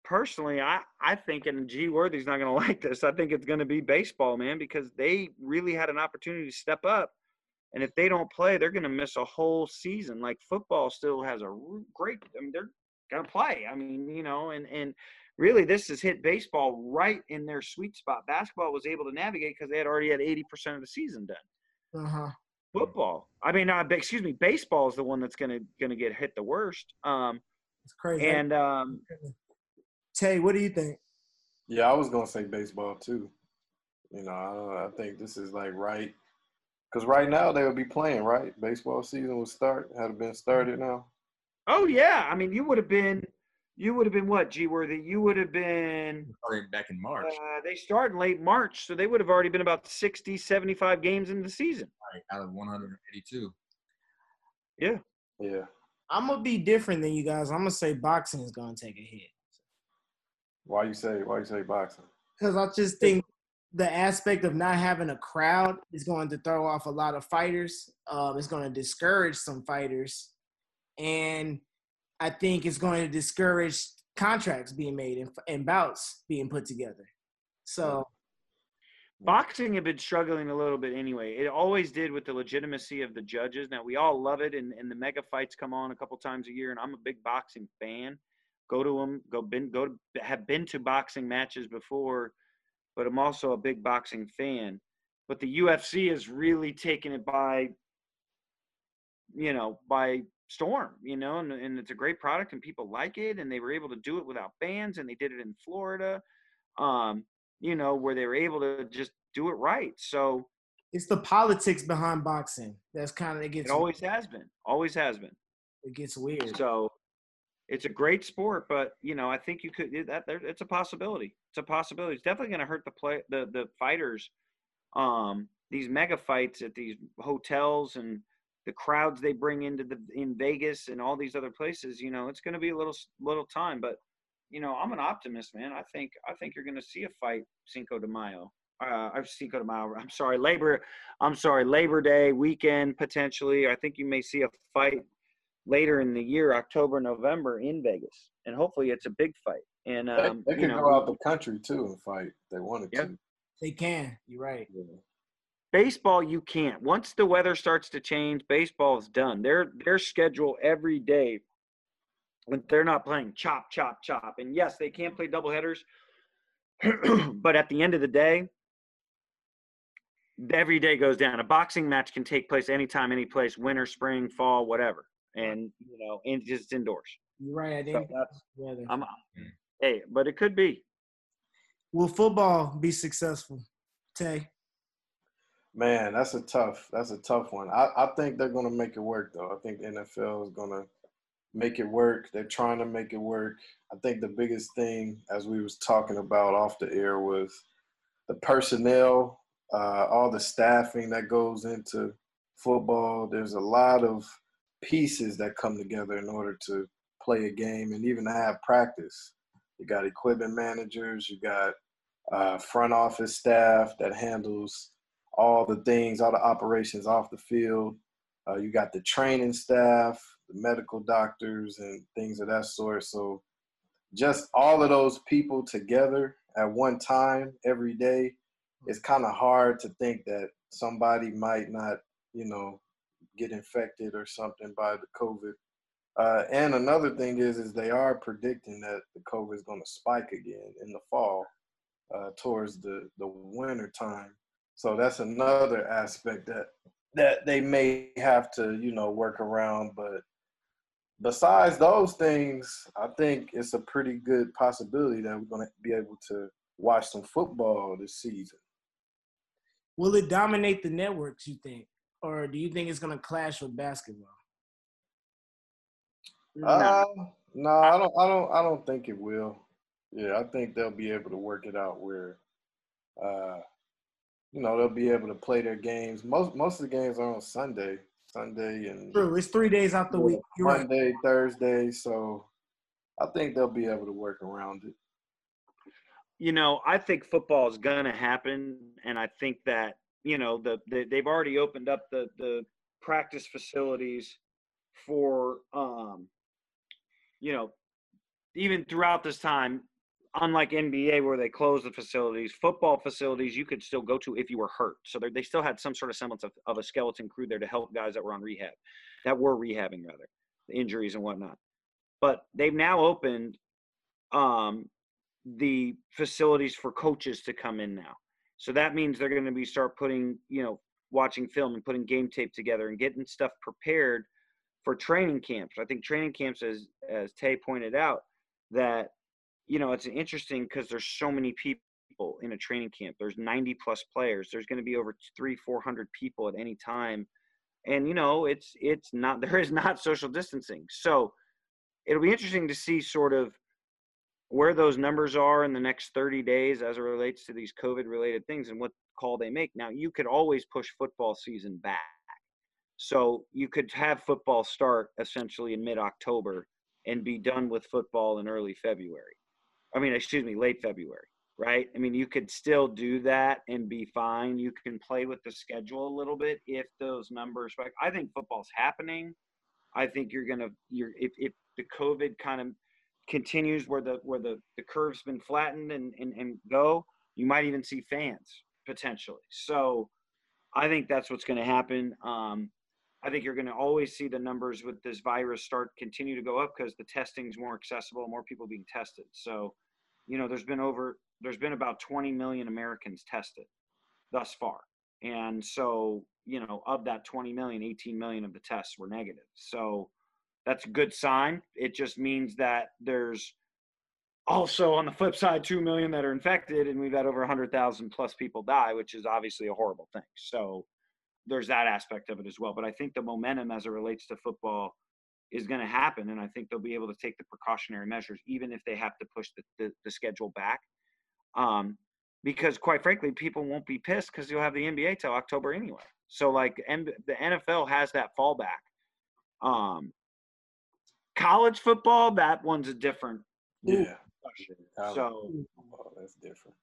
Speaker 4: personally, I I think and G Worthy's not gonna like this. I think it's gonna be baseball, man, because they really had an opportunity to step up, and if they don't play, they're gonna miss a whole season. Like football still has a great. I mean, they're gonna play. I mean, you know, and and really this has hit baseball right in their sweet spot. Basketball was able to navigate because they had already had eighty percent of the season done
Speaker 2: Uh huh.
Speaker 4: Football. I mean, uh, excuse me, baseball is the one that's gonna gonna get hit the worst. Um,
Speaker 2: It's crazy.
Speaker 4: and um,
Speaker 2: Tay, what do you think?
Speaker 3: Yeah, I was gonna say baseball too. You know, I, I think this is like right because right now they would be playing. Right, baseball season would start. Had it been started now.
Speaker 4: oh yeah, I mean, you would have been, you would have been what, G Worthy? You would have been.
Speaker 5: Back in March.
Speaker 4: Uh, they start in late March, so they would have already been about 60, 75 games in the season.
Speaker 5: Like, out of 182.
Speaker 4: Yeah.
Speaker 3: Yeah.
Speaker 2: I'm gonna be different than you guys. I'm gonna say boxing is gonna take a hit
Speaker 3: Why you say? Why you say boxing?
Speaker 2: because I just think the aspect of not having a crowd is going to throw off a lot of fighters. Um, it's going to discourage some fighters, and I think it's going to discourage contracts being made and, and bouts being put together. So
Speaker 4: Boxing had been struggling a little bit anyway. It always did with the legitimacy of the judges. Now we all love it, and, and the mega fights come on a couple times a year, and I'm a big boxing fan. Go to them. Go been go to have been to boxing matches before, but I'm also a big boxing fan. But the UFC has really taken it by, you know, by storm. You know, and, and it's a great product, and people like it, and they were able to do it without fans, and they did it in Florida. Um, you know, where they were able to just do it right. So
Speaker 2: it's the politics behind boxing that's kind of it gets
Speaker 4: it always has been, always has been.
Speaker 2: it gets weird.
Speaker 4: So it's a great sport, but you know, I think you could that there, it's a possibility. It's a possibility. It's definitely going to hurt the play the the fighters. Um, these mega fights at these hotels and the crowds they bring into the in Vegas and all these other places. You know, it's going to be a little little time, but you know, I'm an optimist, man. I think I think you're going to see a fight Cinco de Mayo. Uh, I've Cinco de Mayo. I'm sorry, Labor. I'm sorry, Labor Day weekend potentially. I think you may see a fight later in the year, October, November in Vegas, and hopefully it's a big fight. And
Speaker 3: They,
Speaker 4: um,
Speaker 3: they
Speaker 4: you know,
Speaker 3: go out the country too and fight. if They wanted
Speaker 4: Yep.
Speaker 3: to.
Speaker 2: They can. You're right.
Speaker 3: Yeah.
Speaker 4: Baseball you can't. Once the weather starts to change, baseball is done. Their their schedule every day when they're not playing chop chop chop. And yes, they can play double headers, but at the end of the day, every day goes down. A boxing match can take place anytime, any place, winter, spring, fall, whatever. and you know, and just indoors.
Speaker 2: You're right. I
Speaker 4: So that's,
Speaker 2: Weather.
Speaker 4: I'm, hey, but it could be.
Speaker 2: Will football be successful? Tay.
Speaker 3: Man, that's a tough. That's a tough one. I, I think they're gonna make it work though. I think the NFL is gonna make it work. They're trying to make it work. I think the biggest thing, as we was talking about off the air, was the personnel, uh, all the staffing that goes into football. There's a lot of pieces that come together in order to play a game and even to have practice. You got equipment managers, you got uh, front office staff that handles all the things, all the operations off the field. Uh, you got the training staff, the medical doctors, and things of that sort. So, just all of those people together at one time every day, it's kind of hard to think that somebody might not, you know, get infected or something by the COVID. Uh, and another thing is, is they are predicting that the COVID is going to spike again in the fall, uh, towards the the winter time. So that's another aspect that that they may have to, you know, work around. But besides those things, I think it's a pretty good possibility that we're going to be able to watch some football this season.
Speaker 2: Will it dominate the networks? You think, or do you think it's going to clash with basketball?
Speaker 3: Uh, no, I don't. I don't. I don't think it will. Yeah, I think they'll be able to work it out where, uh, you know, they'll be able to play their games. Most most of the games are on Sunday, Sunday and
Speaker 2: True. It's three days out the week. You're right.
Speaker 3: Monday, Thursday. So I think they'll be able to work around it.
Speaker 4: you know, I think football is going to happen, and I think that you know the, the they've already opened up the the practice facilities for um, you know, even throughout this time. Unlike NBA, where they closed the facilities, football facilities you could still go to if you were hurt. So they still had some sort of semblance of, of a skeleton crew there to help guys that were on rehab, that were rehabbing rather, injuries and whatnot. But they've now opened um, the facilities for coaches to come in now. So that means they're going to be start putting, you know, watching film and putting game tape together and getting stuff prepared for training camps. I think training camps, as as Tay pointed out, that you know it's interesting because there's so many people in a training camp. There's 90 plus players. There's going to be over three, 400 people at any time, and you know it's it's not there is not social distancing. So it'll be interesting to see sort of where those numbers are in the next 30 days as it relates to these COVID related things and what call they make. Now, you could always push football season back. So you could have football start essentially in mid October and be done with football in early February. I mean, excuse me, late February, right? I mean, you could still do that and be fine. You can play with the schedule a little bit if those numbers. Like, I think football's happening. I think you're gonna you're if, if the COVID kind of continues where the where the the curve's been flattened and and, and go, you might even see fans potentially. So I think that's what's going to happen. Um, I think you're going to always see the numbers with this virus start continue to go up because the testing's more accessible, more people being tested. So, you know, there's been over there's been about 20 million Americans tested thus far. And so, you know, of that 20 million, 18 million of the tests were negative. So that's a good sign. It just means that there's also on the flip side 2 million that are infected and we've had over 100,000 plus people die, which is obviously a horrible thing. So there's that aspect of it as well. But I think the momentum as it relates to football is going to happen. And I think they'll be able to take the precautionary measures, even if they have to push the, the, the schedule back. Um, because quite frankly, people won't be pissed because you'll have the NBA till October anyway. So like M- the NFL has that fallback. Um, college football, that one's a different
Speaker 3: Yeah.
Speaker 4: So
Speaker 3: football, that's different.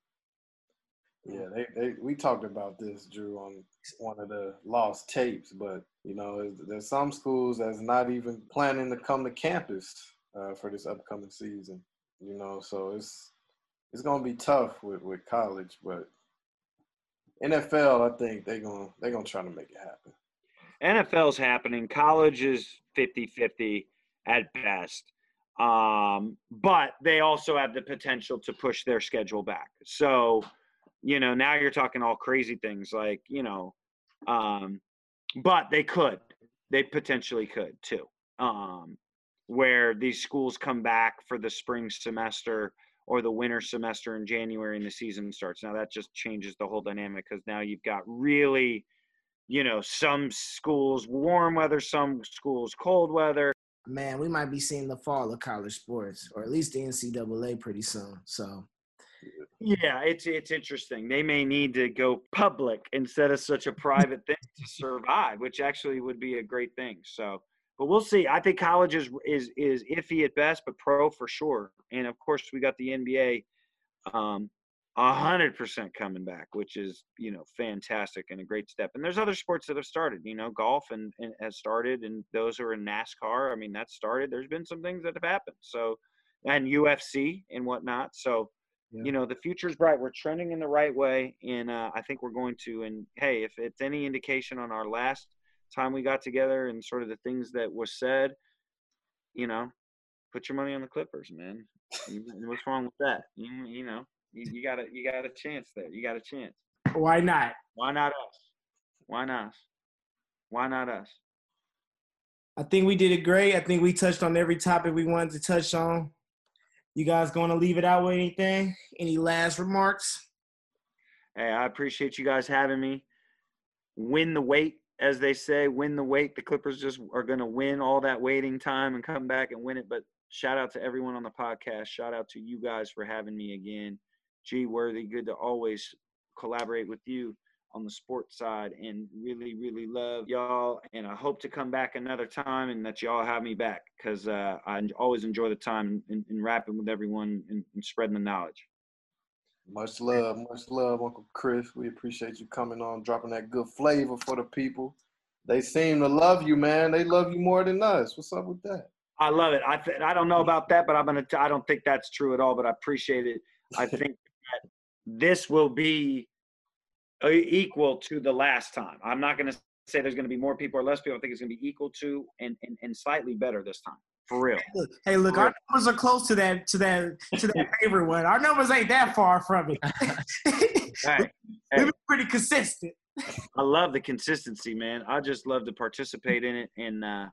Speaker 3: Yeah, they, they we talked about this, Drew, on one of the lost tapes. But you know, there's some schools that's not even planning to come to campus uh, for this upcoming season. You know, so it's it's gonna be tough with, with college, but NFL, I think they're gonna they're gonna try to make it happen.
Speaker 4: NFL's happening. College is 50-50 at best. Um, but they also have the potential to push their schedule back. So, you know, now you're talking all crazy things like, you know, um, but they could. They potentially could too. um, where these schools come back for the spring semester or the winter semester in January and the season starts. Now that just changes the whole dynamic because now you've got really, you know, some schools warm weather, some schools cold weather.
Speaker 2: Man, we might be seeing the fall of college sports, or at least the NCAA pretty soon. So
Speaker 4: Yeah, it's it's interesting. They may need to go public instead of such a private thing to survive, which actually would be a great thing. So, but we'll see. I think college is is is iffy at best, but pro for sure. And of course, we got the NBA, um, a hundred percent coming back, which is you know fantastic and a great step. And there's other sports that have started. You know, golf and, and has started, and those who are in NASCAR. I mean, that started. There's been some things that have happened. So, and UFC and whatnot. So
Speaker 2: Yeah.
Speaker 4: you know the future's bright we're trending in the right way and uh, i think we're going to and hey if it's any indication on our last time we got together and sort of the things that was said you know put your money on the clippers man what's wrong with that you, you know you, you got a you got a chance there you got a chance
Speaker 2: why not?
Speaker 4: why not us why not us why not us
Speaker 2: I think we did it great. I think we touched on every topic we wanted to touch on. You guys going to leave it out with anything? Any last remarks?
Speaker 4: Hey, I appreciate you guys having me. Win the wait, as they say, win the wait. The Clippers just are going to win all that waiting time and come back and win it. But shout out to everyone on the podcast. Shout out to you guys for having me again. G Worthy, good to always collaborate with you on the sports side and really, really love y'all. And I hope to come back another time and that y'all have me back because uh, I always enjoy the time in, in rapping with everyone and, and spreading the knowledge.
Speaker 3: Much love, much love, Uncle Chris. We appreciate you coming on, dropping that good flavor for the people. They seem to love you, man. They love you more than us. What's up with that?
Speaker 4: I love it. I th- I don't know about that, but I'm gonna. T- I don't think that's true at all. But I appreciate it. I think that this will be equal to the last time. I'm not gonna say there's gonna be more people or less people. I think it's gonna be equal to and and, and slightly better this time. For real.
Speaker 2: Look, hey, look, our numbers are close to that to that to that favorite one. Our numbers ain't that far from it.
Speaker 4: Hey,
Speaker 2: We've been pretty consistent.
Speaker 4: I love the consistency, man. I just love to participate in it, and uh,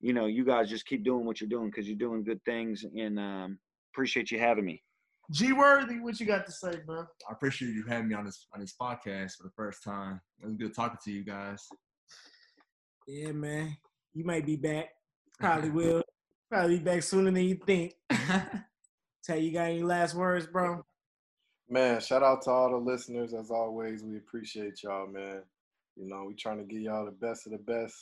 Speaker 4: you know, you guys just keep doing what you're doing because you're doing good things, and um, appreciate you having me.
Speaker 2: G Worthy, what you got to say, bro?
Speaker 5: I appreciate you having me on this on this podcast for the first time. It was good talking to you guys.
Speaker 2: Yeah, man. You might be back. Probably will. Probably be back sooner than you think. Tell you got any last words, bro?
Speaker 3: Man, shout out to all the listeners. As always, we appreciate y'all, man. You know, we trying to get y'all the best of the best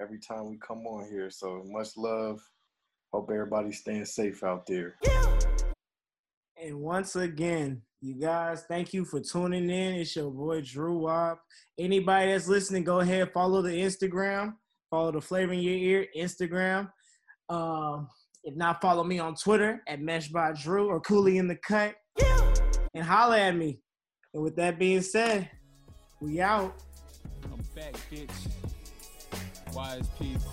Speaker 3: every time we come on here. So much love. Hope everybody's staying safe out there.
Speaker 2: And once again, you guys, thank you for tuning in. It's your boy Drew Wop. Anybody that's listening, go ahead, follow the Instagram, follow the Flavr In Your Ear Instagram. Um, if not, follow me on Twitter at Mesh by Drew or Cooley in the Cut. And holla at me. And with that being said, we out.
Speaker 1: I'm back, bitch. Wise people.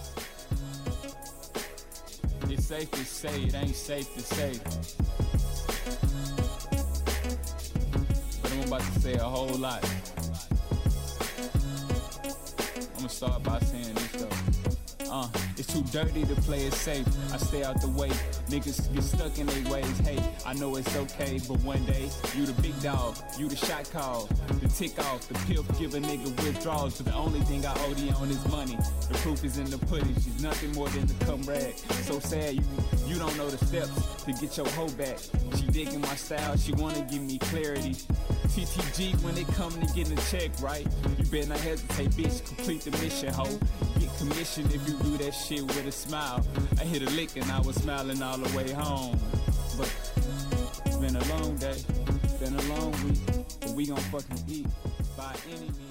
Speaker 1: It's safe to say, it ain't safe to say. About to say a whole lot. I'm gonna start by saying this though. Uh, it's too dirty to play it safe. I stay out the way. Niggas get stuck in their ways. Hey, I know it's okay, but one day you the big dog, you the shot call, the tick off, the pill give a nigga withdrawals. But the only thing I OD on is money. The proof is in the pudding. She's nothing more than the cum rag. So sad you you don't know the steps to get your hoe back. She digging my style. She wanna give me clarity. TTG when it come to getting a check, right? You better not hesitate, bitch. Complete the mission, ho. Get commission if you do that shit with a smile. I hit a lick and I was smiling all the way home. But it's been a long day, been a long week, but we gon' fucking eat by any means.